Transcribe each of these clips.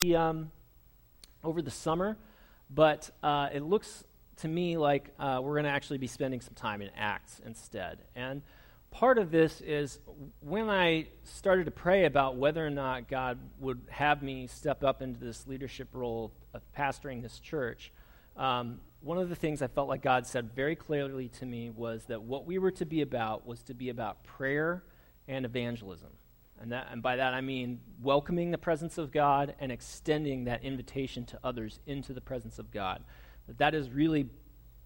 the, um, over the summer, but uh, it looks to me like uh, we're going to actually be spending some time in Acts instead. And part of this is when I started to pray about whether or not God would have me step up into this leadership role of pastoring this church, um, one of the things I felt like God said very clearly to me was that what we were to be about was to be about prayer and evangelism. And, that, and by that I mean welcoming the presence of God and extending that invitation to others into the presence of God. That that is really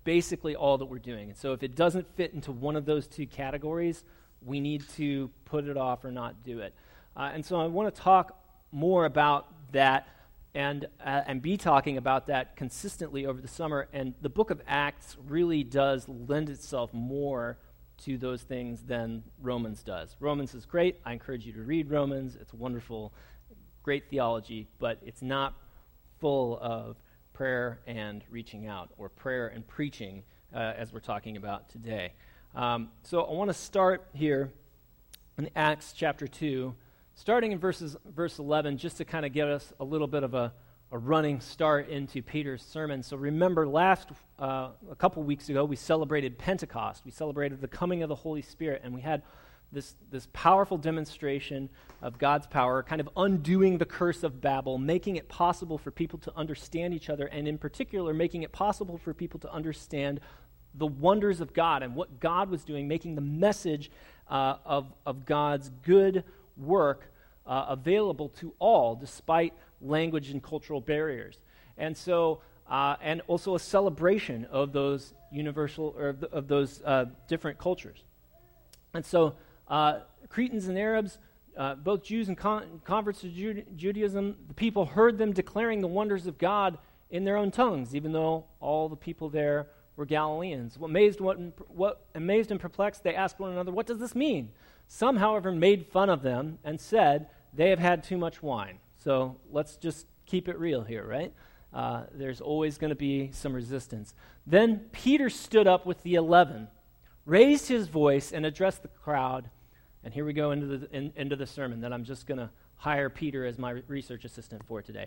basically all that we're doing. And so if it doesn't fit into one of those two categories, we need to put it off or not do it. Uh, and so I want to talk more about that and, uh, and be talking about that consistently over the summer. And the book of Acts really does lend itself more to those things than Romans does. Romans is great. I encourage you to read Romans. It's wonderful, great theology, but it's not full of prayer and reaching out, or prayer and preaching, uh, as we're talking about today. Um, so I want to start here in Acts chapter 2, starting in verses, verse 11, just to kind of get us a little bit of a, a running start into Peter's sermon. So remember, last, uh, a couple weeks ago, we celebrated Pentecost. We celebrated the coming of the Holy Spirit, and we had this, this powerful demonstration of God's power, kind of undoing the curse of Babel, making it possible for people to understand each other, and in particular, making it possible for people to understand the wonders of God and what God was doing, making the message uh, of, of God's good work uh, available to all, despite language and cultural barriers. And so, uh, and also a celebration of those universal, or of, of those uh, different cultures. And so, uh, Cretans and Arabs, uh, both Jews and con- converts to Judaism, the people heard them declaring the wonders of God in their own tongues, even though all the people there were Galileans. What amazed, what, what amazed and perplexed, they asked one another, What does this mean? Some, however, made fun of them and said, They have had too much wine. So let's just keep it real here, right? Uh, there's always going to be some resistance. Then Peter stood up with the eleven raised his voice and addressed the crowd. And here we go into the, in, into the sermon that I'm just going to hire Peter as my research assistant for today.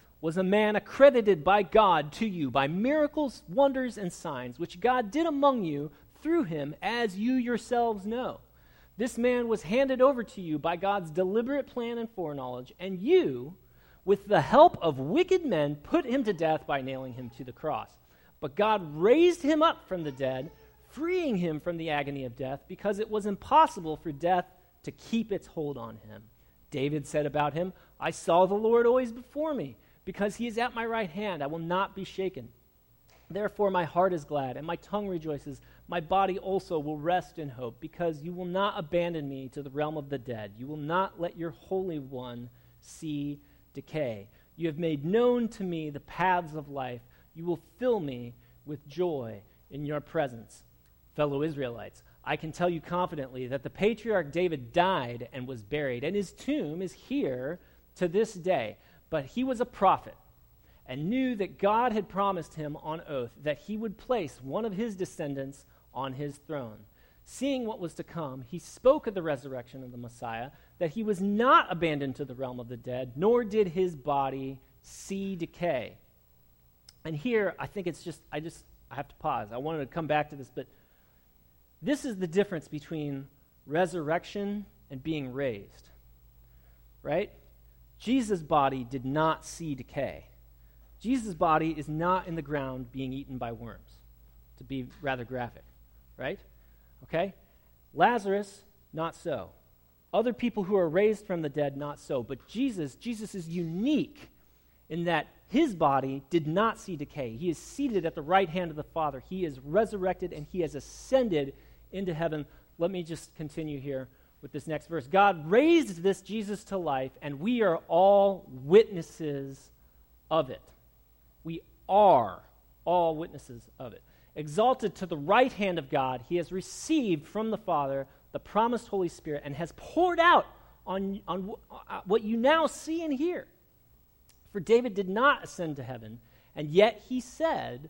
was a man accredited by God to you by miracles, wonders, and signs, which God did among you through him, as you yourselves know. This man was handed over to you by God's deliberate plan and foreknowledge, and you, with the help of wicked men, put him to death by nailing him to the cross. But God raised him up from the dead, freeing him from the agony of death, because it was impossible for death to keep its hold on him. David said about him, I saw the Lord always before me. Because he is at my right hand, I will not be shaken. Therefore, my heart is glad, and my tongue rejoices. My body also will rest in hope, because you will not abandon me to the realm of the dead. You will not let your Holy One see decay. You have made known to me the paths of life. You will fill me with joy in your presence. Fellow Israelites, I can tell you confidently that the patriarch David died and was buried, and his tomb is here to this day. But he was a prophet and knew that God had promised him on oath that he would place one of his descendants on his throne. Seeing what was to come, he spoke of the resurrection of the Messiah, that he was not abandoned to the realm of the dead, nor did his body see decay. And here, I think it's just, I just, I have to pause. I wanted to come back to this, but this is the difference between resurrection and being raised, right? Jesus' body did not see decay. Jesus' body is not in the ground being eaten by worms, to be rather graphic, right? Okay? Lazarus, not so. Other people who are raised from the dead, not so. But Jesus, Jesus is unique in that his body did not see decay. He is seated at the right hand of the Father. He is resurrected and he has ascended into heaven. Let me just continue here with this next verse. God raised this Jesus to life, and we are all witnesses of it. We are all witnesses of it. Exalted to the right hand of God, he has received from the Father the promised Holy Spirit and has poured out on, on uh, what you now see and hear. For David did not ascend to heaven, and yet he said,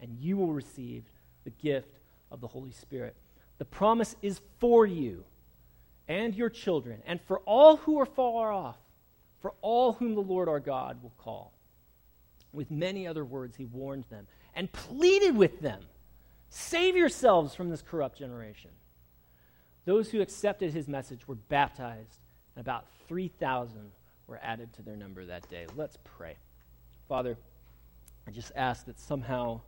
and you will receive the gift of the Holy Spirit. The promise is for you and your children, and for all who are far off, for all whom the Lord our God will call. With many other words, he warned them and pleaded with them Save yourselves from this corrupt generation. Those who accepted his message were baptized and about 3,000 were added to their number that day. Let's pray. Father, I just ask that somehow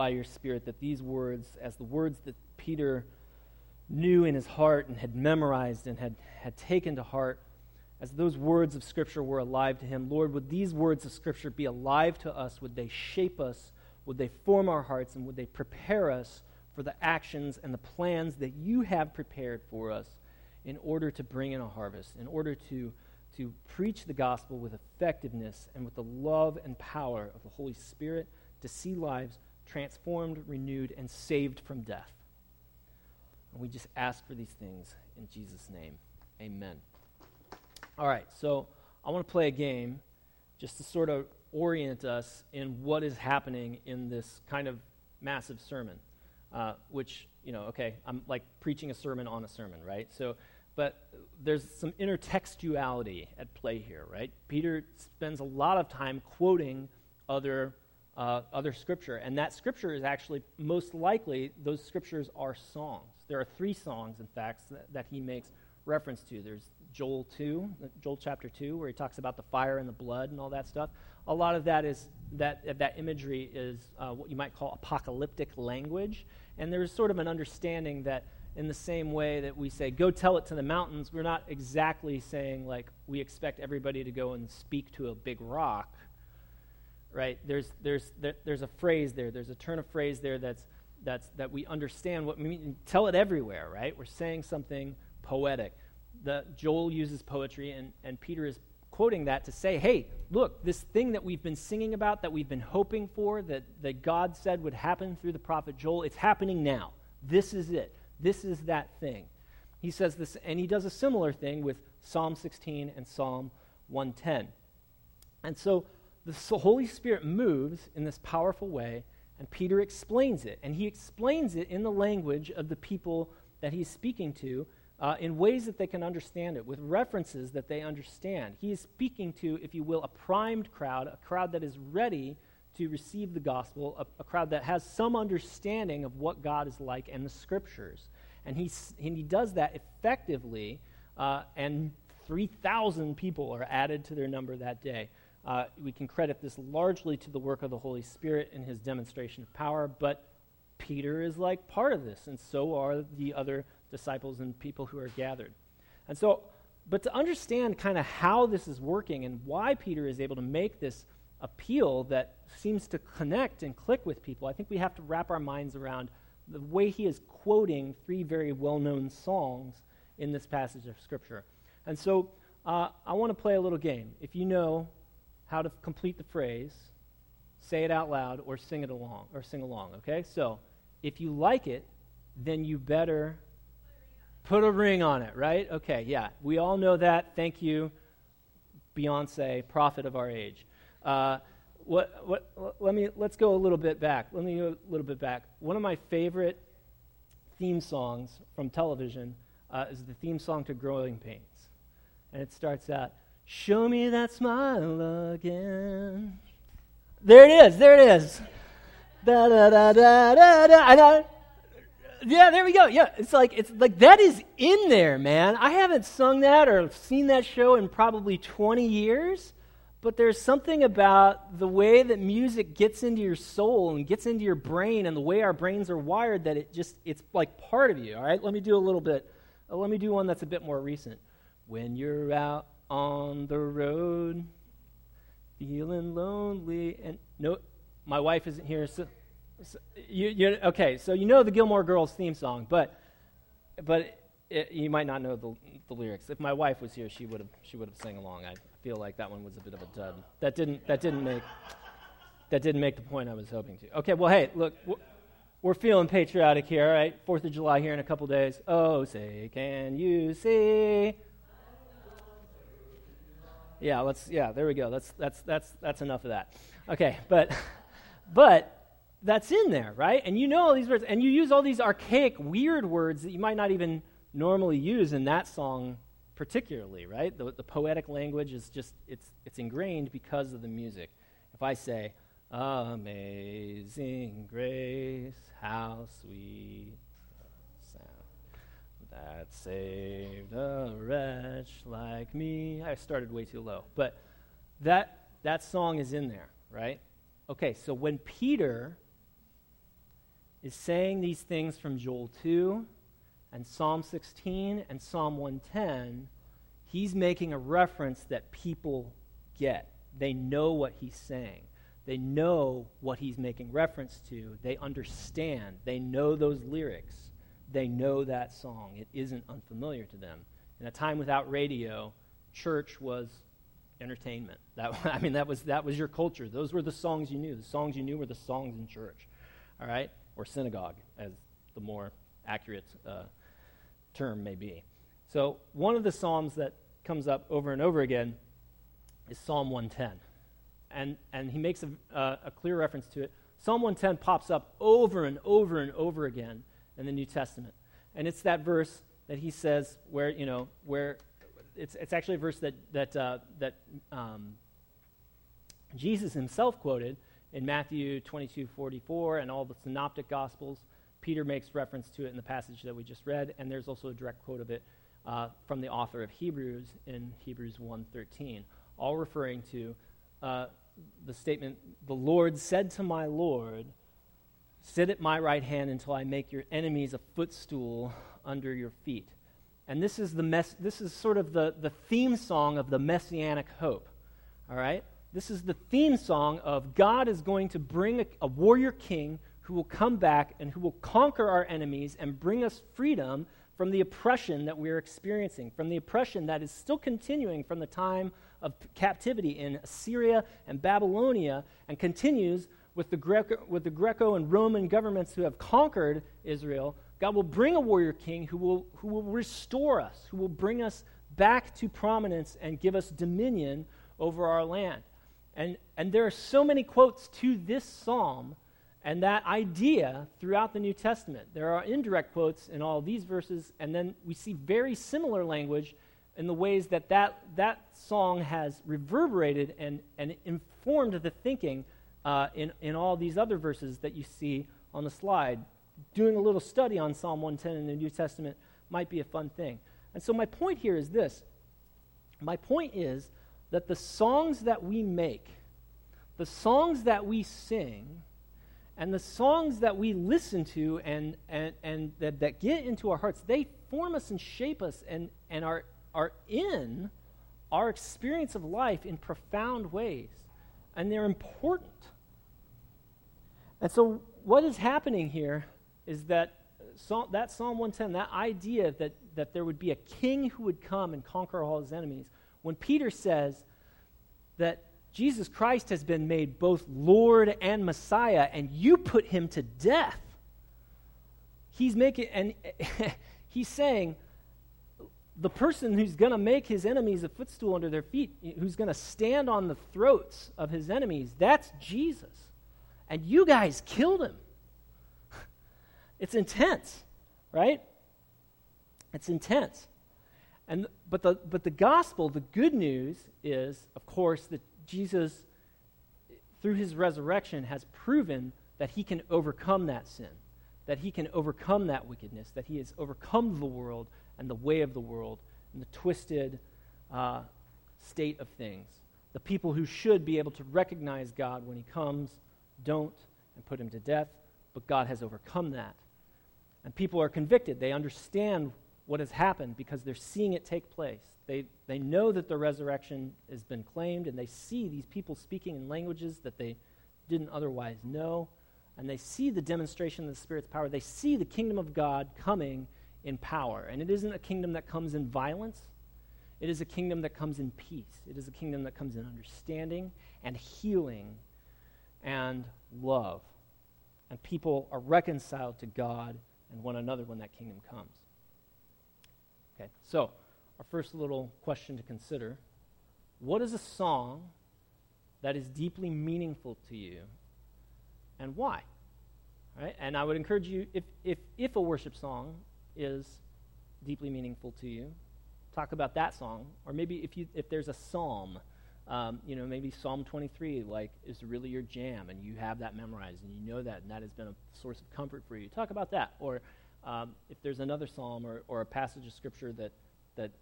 by your Spirit that these words, as the words that Peter knew in his heart and had memorized and had, had taken to heart, as those words of Scripture were alive to him, Lord, would these words of Scripture be alive to us? Would they shape us? Would they form our hearts? And would they prepare us for the actions and the plans that you have prepared for us in order to bring in a harvest, in order to, to preach the gospel with effectiveness and with the love and power of the Holy Spirit to see lives transformed, renewed, and saved from death. And we just ask for these things in Jesus' name. Amen. All right, so I want to play a game just to sort of orient us in what is happening in this kind of massive sermon uh, which, you know, okay, I'm like preaching a sermon on a sermon, right? So, but there's some intertextuality at play here, right? Peter spends a lot of time quoting other, uh, other scripture, and that scripture is actually most likely, those scriptures are songs. There are three songs, in fact, that, that he makes reference to. There's Joel 2, Joel chapter 2, where he talks about the fire and the blood and all that stuff. A lot of that is that that imagery is uh, what you might call apocalyptic language, and there's sort of an understanding that in the same way that we say go tell it to the mountains, we're not exactly saying like we expect everybody to go and speak to a big rock, right? There's there's there, there's a phrase there, there's a turn of phrase there that's that's that we understand what we mean. Tell it everywhere, right? We're saying something poetic. The Joel uses poetry, and and Peter is quoting that to say, hey, look, this thing that we've been singing about, that we've been hoping for, that, that God said would happen through the prophet Joel, it's happening now. This is it. This is that thing. He says this, and he does a similar thing with Psalm 16 and Psalm 110. And so the Holy Spirit moves in this powerful way, and Peter explains it. And he explains it in the language of the people that he's speaking to uh, in ways that they can understand it, with references that they understand. He is speaking to, if you will, a primed crowd, a crowd that is ready to receive the gospel, a, a crowd that has some understanding of what God is like and the scriptures. And he, and he does that effectively, uh, and 3,000 people are added to their number that day. Uh, we can credit this largely to the work of the Holy Spirit and his demonstration of power, but Peter is like part of this, and so are the other disciples and people who are gathered. And so, but to understand kind of how this is working and why Peter is able to make this appeal that seems to connect and click with people, I think we have to wrap our minds around the way he is quoting three very well known songs in this passage of Scripture. And so uh, I want to play a little game. If you know how to complete the phrase, say it out loud or sing it along or sing along, okay? So if you like it, then you better Put a ring on it, right? Okay, yeah. We all know that. Thank you, Beyonce, prophet of our age. Uh, what, what, let me, let's go a little bit back. Let me go a little bit back. One of my favorite theme songs from television uh, is the theme song to Growing Pains. And it starts out, Show me that smile again. There it is, there it is. Da da da da da da. I, yeah, there we go. Yeah, it's like it's like that is in there, man. I haven't sung that or seen that show in probably 20 years, but there's something about the way that music gets into your soul and gets into your brain and the way our brains are wired that it just it's like part of you, all right? Let me do a little bit. Uh, let me do one that's a bit more recent. When you're out on the road feeling lonely and no my wife isn't here so, so you, okay so you know the gilmore girls theme song but but it, you might not know the, the lyrics. If my wife was here she would have she would have sang along. I feel like that one was a bit of a dud. That didn't that didn't make that didn't make the point i was hoping to. Okay well hey look we're feeling patriotic here all right? Fourth of july here in a couple days. Oh say can you see yeah, let's yeah, there we go. That's that's that's that's enough of that. Okay, but but that's in there, right? And you know all these words and you use all these archaic weird words that you might not even normally use in that song particularly, right? The, the poetic language is just it's it's ingrained because of the music. If I say amazing grace, how sweet that saved a wretch like me. I started way too low, but that that song is in there, right? Okay, so when Peter is saying these things from Joel 2 and Psalm 16 and Psalm 110, he's making a reference that people get. They know what he's saying. They know what he's making reference to. They understand. They know those lyrics they know that song. It isn't unfamiliar to them. In a time without radio, church was entertainment. That, I mean, that was, that was your culture. Those were the songs you knew. The songs you knew were the songs in church, all right? Or synagogue, as the more accurate uh, term may be. So, one of the Psalms that comes up over and over again is Psalm 110. And, and he makes a, uh, a clear reference to it. Psalm 110 pops up over and over and over again in the New Testament. And it's that verse that he says where, you know, where it's, it's actually a verse that, that, uh, that um, Jesus himself quoted in Matthew 22 44 and all the synoptic gospels. Peter makes reference to it in the passage that we just read, and there's also a direct quote of it uh, from the author of Hebrews in Hebrews 1:13, all referring to uh, the statement, "The Lord said to my Lord, Sit at my right hand until I make your enemies a footstool under your feet. And this is, the mess, this is sort of the, the theme song of the messianic hope. All right? This is the theme song of God is going to bring a, a warrior king who will come back and who will conquer our enemies and bring us freedom from the oppression that we're experiencing, from the oppression that is still continuing from the time of captivity in Assyria and Babylonia and continues with the, Greco, with the Greco and Roman governments who have conquered Israel, God will bring a warrior king who will, who will restore us, who will bring us back to prominence and give us dominion over our land. And, and there are so many quotes to this psalm and that idea throughout the New Testament. There are indirect quotes in all these verses, and then we see very similar language in the ways that that, that song has reverberated and, and informed the thinking uh, in, in all these other verses that you see on the slide. Doing a little study on Psalm 110 in the New Testament might be a fun thing. And so, my point here is this my point is that the songs that we make, the songs that we sing, and the songs that we listen to and, and, and that, that get into our hearts, they form us and shape us and, and are, are in our experience of life in profound ways. And they're important. And so, what is happening here is that that Psalm 110, that idea that, that there would be a king who would come and conquer all his enemies, when Peter says that Jesus Christ has been made both Lord and Messiah, and you put him to death, he's making, and he's saying, the person who's going to make his enemies a footstool under their feet, who's going to stand on the throats of his enemies, that's Jesus and you guys killed him. it's intense, right? It's intense. And, but, the, but the gospel, the good news is, of course, that Jesus, through his resurrection, has proven that he can overcome that sin, that he can overcome that wickedness, that he has overcome the world and the way of the world and the twisted uh, state of things. The people who should be able to recognize God when he comes don't and put him to death, but God has overcome that. And people are convicted. They understand what has happened because they're seeing it take place. They, they know that the resurrection has been claimed, and they see these people speaking in languages that they didn't otherwise know, and they see the demonstration of the Spirit's power. They see the kingdom of God coming in power. And it isn't a kingdom that comes in violence, it is a kingdom that comes in peace. It is a kingdom that comes in understanding and healing and love. And people are reconciled to God and one another when that kingdom comes. Okay, so our first little question to consider what is a song that is deeply meaningful to you and why? Right? And I would encourage you, if, if, if a worship song is deeply meaningful to you, talk about that song. Or maybe if, you, if there's a psalm, um, you know, maybe Psalm 23, like, is really your jam, and you have that memorized, and you know that, and that has been a source of comfort for you. Talk about that. Or um, if there's another psalm or, or a passage of scripture that, that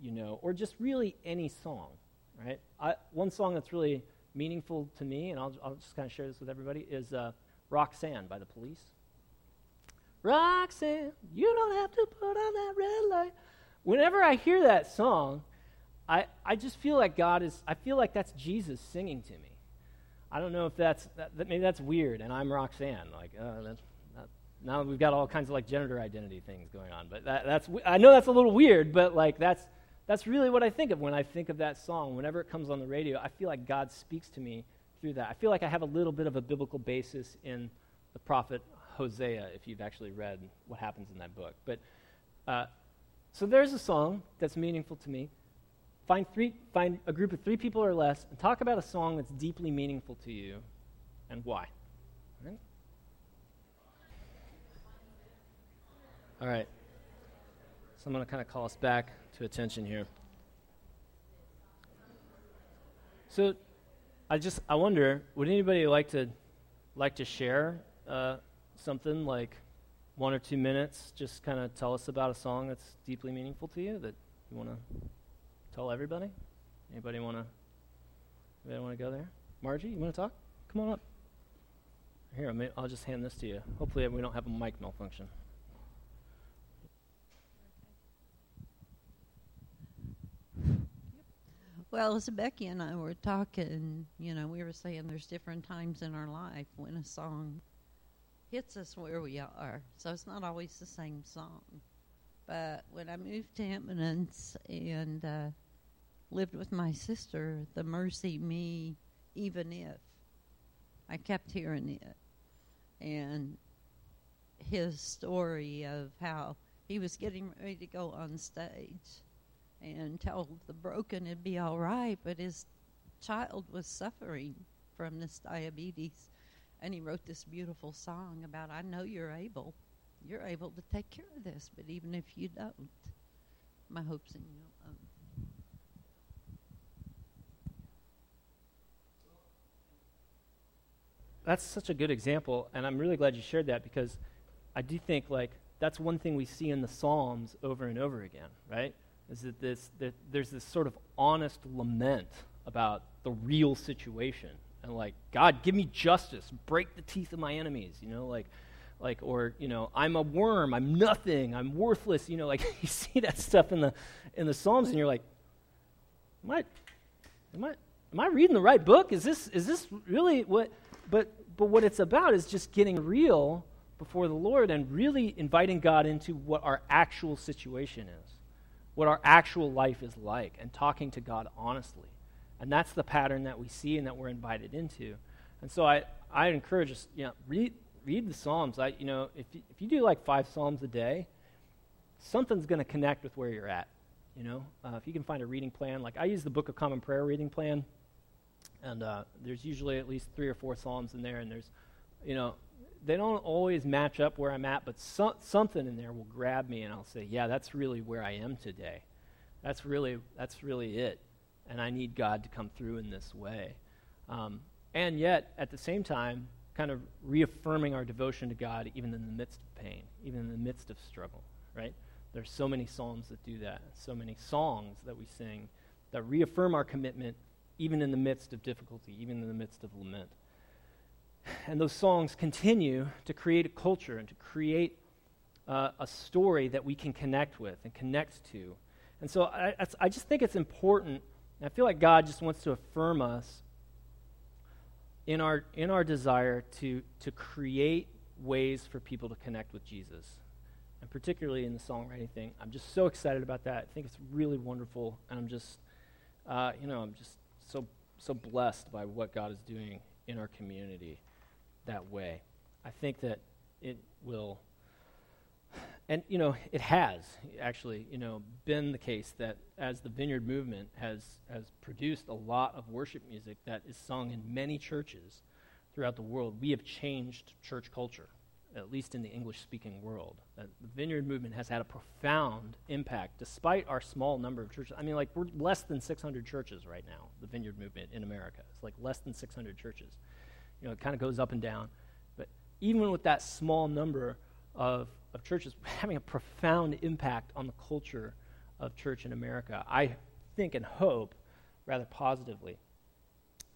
you know, or just really any song, right? I, one song that's really meaningful to me, and I'll, I'll just kind of share this with everybody, is uh, Roxanne by the police. Roxanne, you don't have to put on that red light. Whenever I hear that song, I, I just feel like God is, I feel like that's Jesus singing to me. I don't know if that's, that, that maybe that's weird, and I'm Roxanne. Like, uh, that's, now we've got all kinds of like gender identity things going on. But that, that's I know that's a little weird, but like that's that's really what I think of when I think of that song. Whenever it comes on the radio, I feel like God speaks to me through that. I feel like I have a little bit of a biblical basis in the prophet Hosea, if you've actually read what happens in that book. But uh, so there's a song that's meaningful to me. Find three, find a group of three people or less, and talk about a song that's deeply meaningful to you, and why. Right? All right. So I'm going to kind of call us back to attention here. So I just I wonder, would anybody like to like to share uh, something like one or two minutes? Just kind of tell us about a song that's deeply meaningful to you that you want to tell everybody. Anybody want to? Anybody want to go there? Margie, you want to talk? Come on up. Here, I'll just hand this to you. Hopefully, we don't have a mic malfunction. Well, as Becky and I were talking, you know, we were saying there's different times in our life when a song hits us where we are. So it's not always the same song. But when I moved to Eminence and uh, lived with my sister, the Mercy Me, even if, I kept hearing it. And his story of how he was getting ready to go on stage and told the broken it'd be all right, but his child was suffering from this diabetes. And he wrote this beautiful song about, I know you're able. You're able to take care of this, but even if you don't, my hope's in you. That's such a good example, and I'm really glad you shared that because I do think like that's one thing we see in the Psalms over and over again, right? is that, this, that there's this sort of honest lament about the real situation and like god give me justice. Break the teeth of my enemies you know like like or you know i'm a worm. I'm nothing. I'm worthless. You know like you see that stuff in the in the psalms and you're like am i am i am i reading the right book? Is this is this really what but but what it's about is just getting real before the lord and really inviting god into what our actual situation is what our actual life is like and talking to God honestly. And that's the pattern that we see and that we're invited into. And so I, I encourage us, you know, read, read the Psalms. I, you know, if you, if you do like five Psalms a day, something's going to connect with where you're at. You know, uh, if you can find a reading plan, like I use the Book of Common Prayer reading plan, and uh, there's usually at least three or four Psalms in there, and there's, you know, they don't always match up where I'm at, but so, something in there will grab me, and I'll say, "Yeah, that's really where I am today. That's really that's really it." And I need God to come through in this way. Um, and yet, at the same time, kind of reaffirming our devotion to God, even in the midst of pain, even in the midst of struggle. Right? There's so many psalms that do that. So many songs that we sing that reaffirm our commitment, even in the midst of difficulty, even in the midst of lament. And those songs continue to create a culture and to create uh, a story that we can connect with and connect to. And so I, I just think it's important. I feel like God just wants to affirm us in our, in our desire to, to create ways for people to connect with Jesus. And particularly in the songwriting thing, I'm just so excited about that. I think it's really wonderful. And I'm just, uh, you know, I'm just so, so blessed by what God is doing in our community that way. I think that it will, and you know, it has actually, you know, been the case that as the Vineyard movement has has produced a lot of worship music that is sung in many churches throughout the world, we have changed church culture, at least in the English-speaking world. That the Vineyard movement has had a profound impact, despite our small number of churches. I mean, like we're less than 600 churches right now. The Vineyard movement in America, it's like less than 600 churches you know, it kind of goes up and down. But even with that small number of, of churches having a profound impact on the culture of church in America, I think and hope rather positively.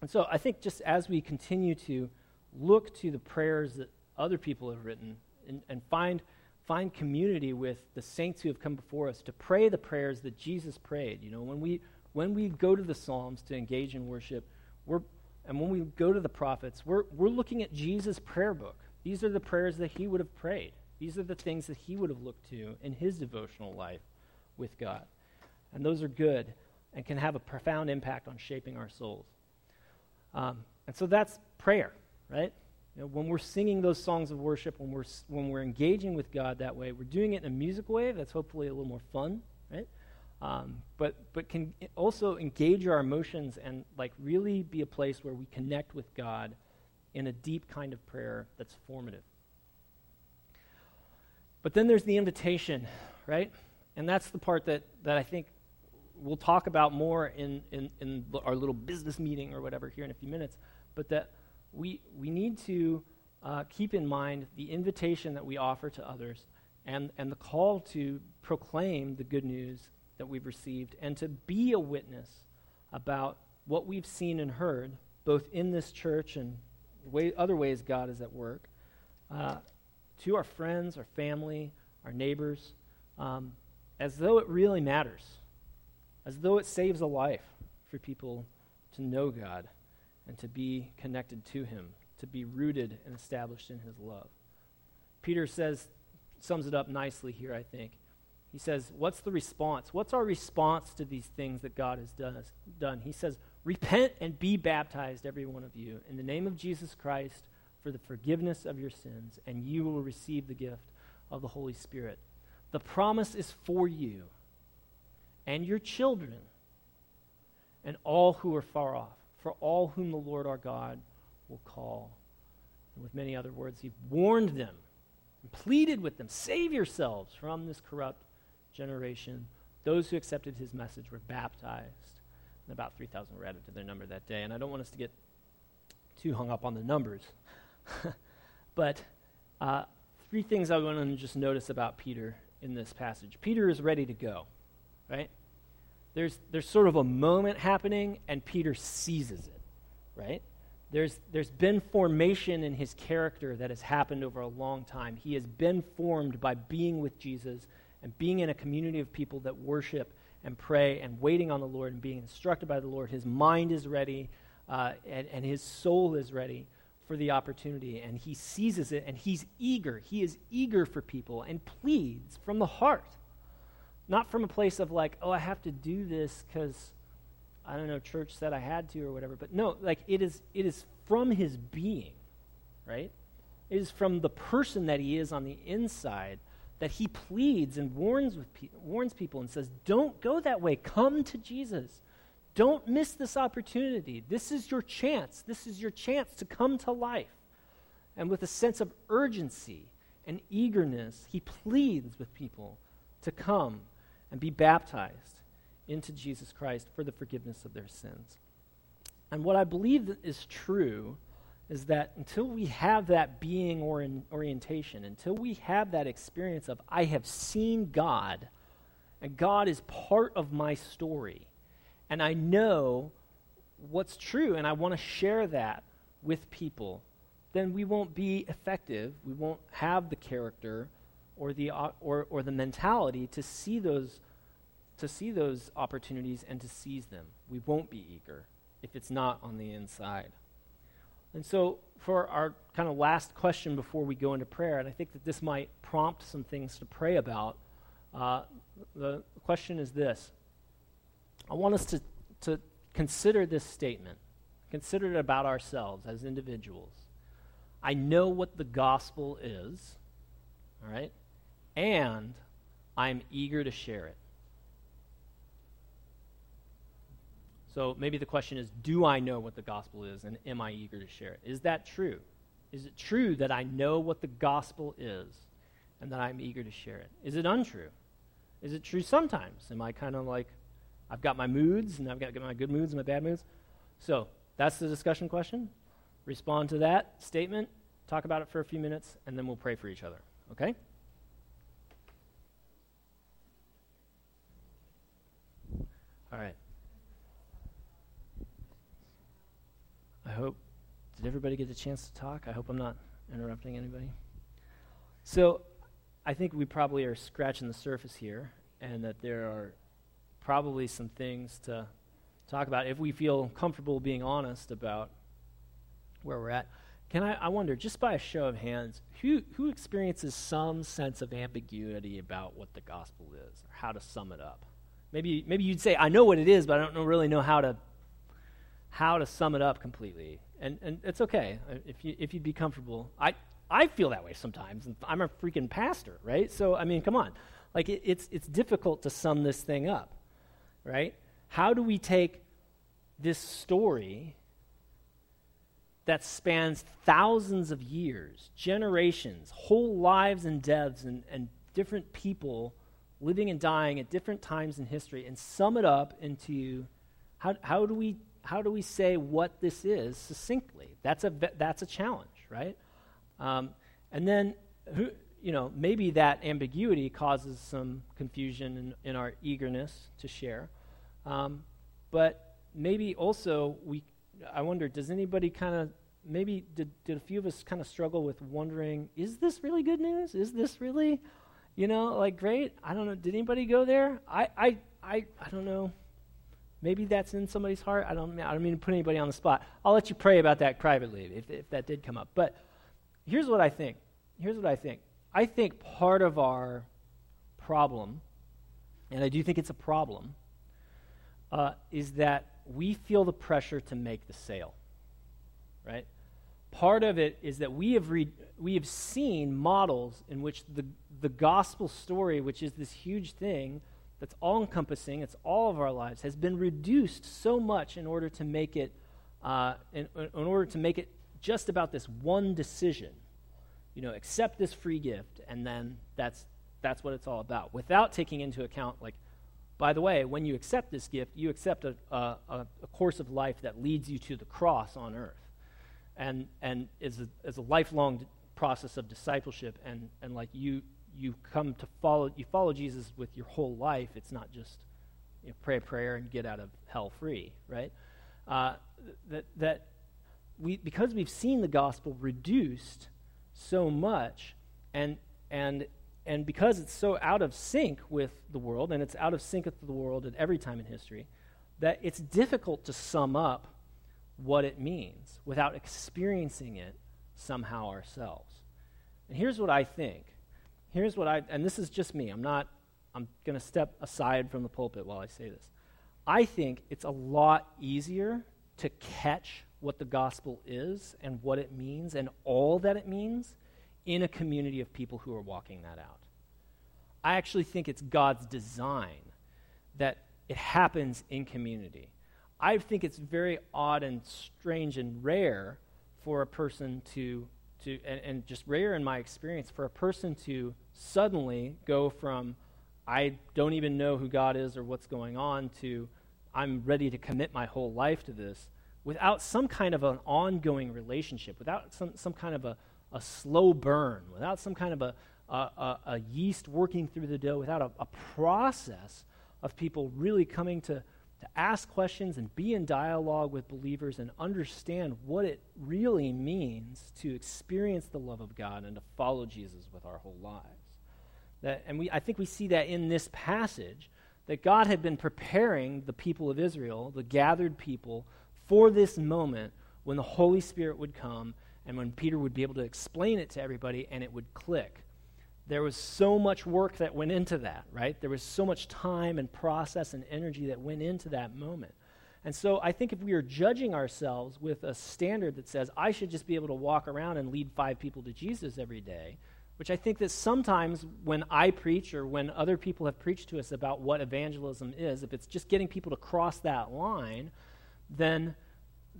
And so I think just as we continue to look to the prayers that other people have written and, and find, find community with the saints who have come before us to pray the prayers that Jesus prayed. You know, when we, when we go to the Psalms to engage in worship, we're, and when we go to the prophets, we're, we're looking at Jesus' prayer book. These are the prayers that he would have prayed. These are the things that he would have looked to in his devotional life with God. And those are good and can have a profound impact on shaping our souls. Um, and so that's prayer, right? You know, when we're singing those songs of worship, when we're, when we're engaging with God that way, we're doing it in a music way that's hopefully a little more fun, right? um, but but can also engage our emotions and like really be a place where we connect with God in a deep kind of prayer that's formative. But then there's the invitation, right? And that's the part that, that I think we'll talk about more in, in, in our little business meeting or whatever here in a few minutes. But that we, we need to uh, keep in mind the invitation that we offer to others and, and the call to proclaim the good news that we've received and to be a witness about what we've seen and heard, both in this church and way, other ways God is at work, uh, to our friends, our family, our neighbors, um, as though it really matters, as though it saves a life for people to know God and to be connected to Him, to be rooted and established in His love. Peter says, sums it up nicely here, I think. He says, What's the response? What's our response to these things that God has done? He says, Repent and be baptized, every one of you, in the name of Jesus Christ for the forgiveness of your sins, and you will receive the gift of the Holy Spirit. The promise is for you and your children and all who are far off, for all whom the Lord our God will call. And with many other words, he warned them and pleaded with them save yourselves from this corrupt generation, those who accepted his message were baptized. And about 3,000 were added to their number that day. And I don't want us to get too hung up on the numbers. but uh, three things I want to just notice about Peter in this passage. Peter is ready to go, right? There's, there's sort of a moment happening, and Peter seizes it, right? There's, there's been formation in his character that has happened over a long time. He has been formed by being with Jesus and being in a community of people that worship and pray and waiting on the Lord and being instructed by the Lord, his mind is ready uh, and, and his soul is ready for the opportunity. And he seizes it and he's eager. He is eager for people and pleads from the heart. Not from a place of like, oh, I have to do this because, I don't know, church said I had to or whatever. But no, like it is, it is from his being, right? It is from the person that he is on the inside that he pleads and warns, with pe- warns people and says, Don't go that way. Come to Jesus. Don't miss this opportunity. This is your chance. This is your chance to come to life. And with a sense of urgency and eagerness, he pleads with people to come and be baptized into Jesus Christ for the forgiveness of their sins. And what I believe is true is that until we have that being or orientation, until we have that experience of, I have seen God, and God is part of my story, and I know what's true, and I want to share that with people, then we won't be effective. We won't have the character or the, or, or the mentality to see those to see those opportunities and to seize them. We won't be eager if it's not on the inside. And so, for our kind of last question before we go into prayer, and I think that this might prompt some things to pray about, uh, the question is this I want us to, to consider this statement, consider it about ourselves as individuals. I know what the gospel is, all right, and I'm eager to share it. So maybe the question is Do I know what the gospel is, and am I eager to share it? Is that true? Is it true that I know what the gospel is and that I'm eager to share it? Is it untrue? Is it true sometimes? Am I kind of like, I've got my moods and I've got my good moods and my bad moods? So that's the discussion question. Respond to that statement, talk about it for a few minutes, and then we'll pray for each other. Okay? All right. I hope. Did everybody get a chance to talk? I hope I'm not interrupting anybody. So, I think we probably are scratching the surface here, and that there are probably some things to talk about if we feel comfortable being honest about where we're at. Can I, I wonder, just by a show of hands, who, who experiences some sense of ambiguity about what the gospel is, or how to sum it up? Maybe, maybe you'd say, I know what it is, but I don't know, really know how to how to sum it up completely. And, and it's okay uh, if, you, if you'd be comfortable. I, I feel that way sometimes. I'm a freaking pastor, right? So, I mean, come on. Like, it, it's, it's difficult to sum this thing up, right? How do we take this story that spans thousands of years, generations, whole lives and deaths, and, and different people living and dying at different times in history, and sum it up into how, how do we how do we say what this is succinctly? That's a, that's a challenge, right? Um, and then, who, you know, maybe that ambiguity causes some confusion in, in our eagerness to share. Um, but maybe also, we, I wonder, does anybody kind of, maybe did, did a few of us kind of struggle with wondering, is this really good news? Is this really, you know, like great? I don't know. Did anybody go there? I, I, I, I don't know. Maybe that's in somebody's heart. I don't, I don't mean to put anybody on the spot. I'll let you pray about that privately if, if that did come up. But here's what I think. Here's what I think. I think part of our problem, and I do think it's a problem, uh, is that we feel the pressure to make the sale. Right? Part of it is that we have, read, we have seen models in which the, the gospel story, which is this huge thing, that's all encompassing, it's all of our lives, has been reduced so much in order to make it, uh, in, in order to make it just about this one decision. You know, accept this free gift, and then that's, that's what it's all about, without taking into account, like, by the way, when you accept this gift, you accept a, a, a course of life that leads you to the cross on earth and, and is, a, is a lifelong process of discipleship, and, and like you, you come to follow you follow Jesus with your whole life. It's not just you know, pray a prayer and get out of hell free, right? Uh, that that we because we've seen the gospel reduced so much, and and and because it's so out of sync with the world, and it's out of sync with the world at every time in history, that it's difficult to sum up what it means without experiencing it somehow ourselves. And here's what I think here's what I, and this is just me, I'm not, I'm going to step aside from the pulpit while I say this. I think it's a lot easier to catch what the gospel is and what it means and all that it means in a community of people who are walking that out. I actually think it's God's design that it happens in community. I think it's very odd and strange and rare for a person to to and, and just rare in my experience for a person to suddenly go from I don't even know who God is or what's going on to I'm ready to commit my whole life to this without some kind of an ongoing relationship, without some, some kind of a, a slow burn, without some kind of a, a, a, a yeast working through the dough, without a, a process of people really coming to, to ask questions and be in dialogue with believers and understand what it really means to experience the love of God and to follow Jesus with our whole lives. That, and we, I think we see that in this passage that God had been preparing the people of Israel, the gathered people, for this moment when the Holy Spirit would come and when Peter would be able to explain it to everybody and it would click. There was so much work that went into that, right? There was so much time and process and energy that went into that moment. And so I think if we are judging ourselves with a standard that says, I should just be able to walk around and lead five people to Jesus every day, which I think that sometimes when I preach or when other people have preached to us about what evangelism is, if it's just getting people to cross that line, then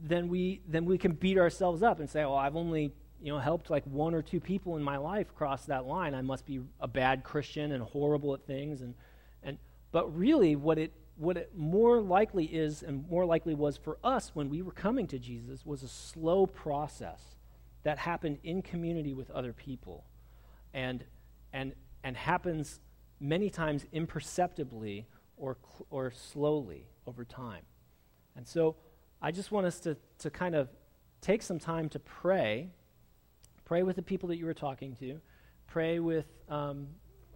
then we then we can beat ourselves up and say, "Oh, I've only you know helped like one or two people in my life cross that line. I must be a bad Christian and horrible at things." And and but really, what it what it more likely is, and more likely was for us when we were coming to Jesus, was a slow process that happened in community with other people, and and and happens many times imperceptibly or or slowly over time. And so I just want us to, to kind of take some time to pray. Pray with the people that you were talking to. Pray with, um,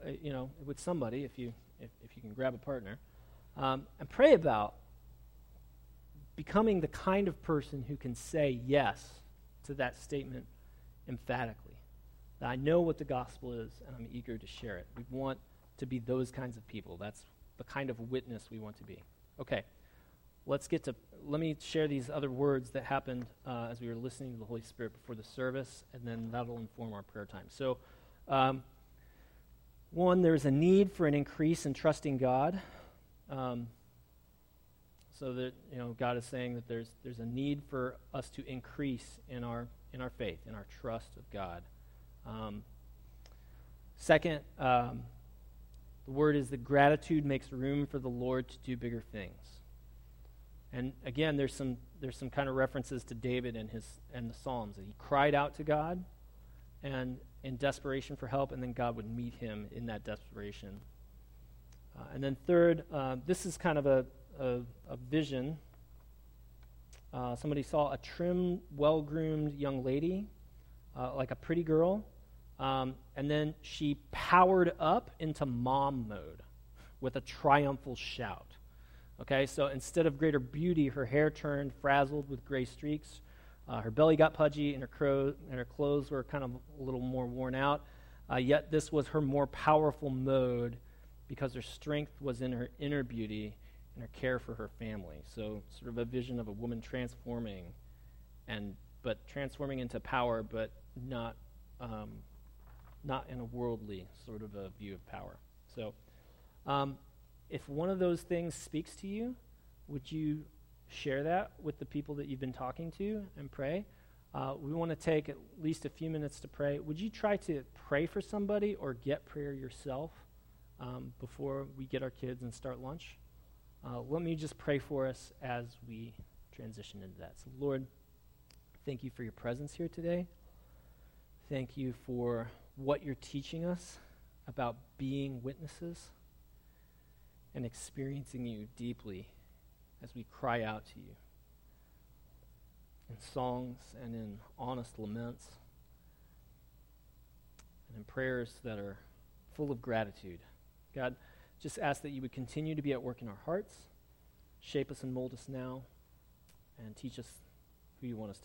uh, you know, with somebody if you, if, if you can grab a partner. Um, and pray about becoming the kind of person who can say yes to that statement emphatically. That I know what the gospel is and I'm eager to share it. We want to be those kinds of people. That's the kind of witness we want to be. Okay let's get to let me share these other words that happened uh, as we were listening to the holy spirit before the service and then that'll inform our prayer time. So um, one there's a need for an increase in trusting god. Um, so that you know god is saying that there's there's a need for us to increase in our in our faith in our trust of god. Um, second um, the word is that gratitude makes room for the lord to do bigger things and again, there's some, there's some kind of references to David and, his, and the Psalms. He cried out to God and in desperation for help, and then God would meet him in that desperation. Uh, and then, third, uh, this is kind of a, a, a vision. Uh, somebody saw a trim, well groomed young lady, uh, like a pretty girl, um, and then she powered up into mom mode with a triumphal shout. Okay, so instead of greater beauty, her hair turned frazzled with gray streaks. Uh, her belly got pudgy, and her, cro- and her clothes were kind of a little more worn out. Uh, yet this was her more powerful mode because her strength was in her inner beauty and her care for her family. So, sort of a vision of a woman transforming, and but transforming into power, but not um, not in a worldly sort of a view of power. So. Um, if one of those things speaks to you, would you share that with the people that you've been talking to and pray? Uh, we want to take at least a few minutes to pray. Would you try to pray for somebody or get prayer yourself um, before we get our kids and start lunch? Uh, let me just pray for us as we transition into that. So, Lord, thank you for your presence here today. Thank you for what you're teaching us about being witnesses and experiencing you deeply as we cry out to you in songs and in honest laments and in prayers that are full of gratitude. God, just ask that you would continue to be at work in our hearts, shape us and mold us now, and teach us who you want us to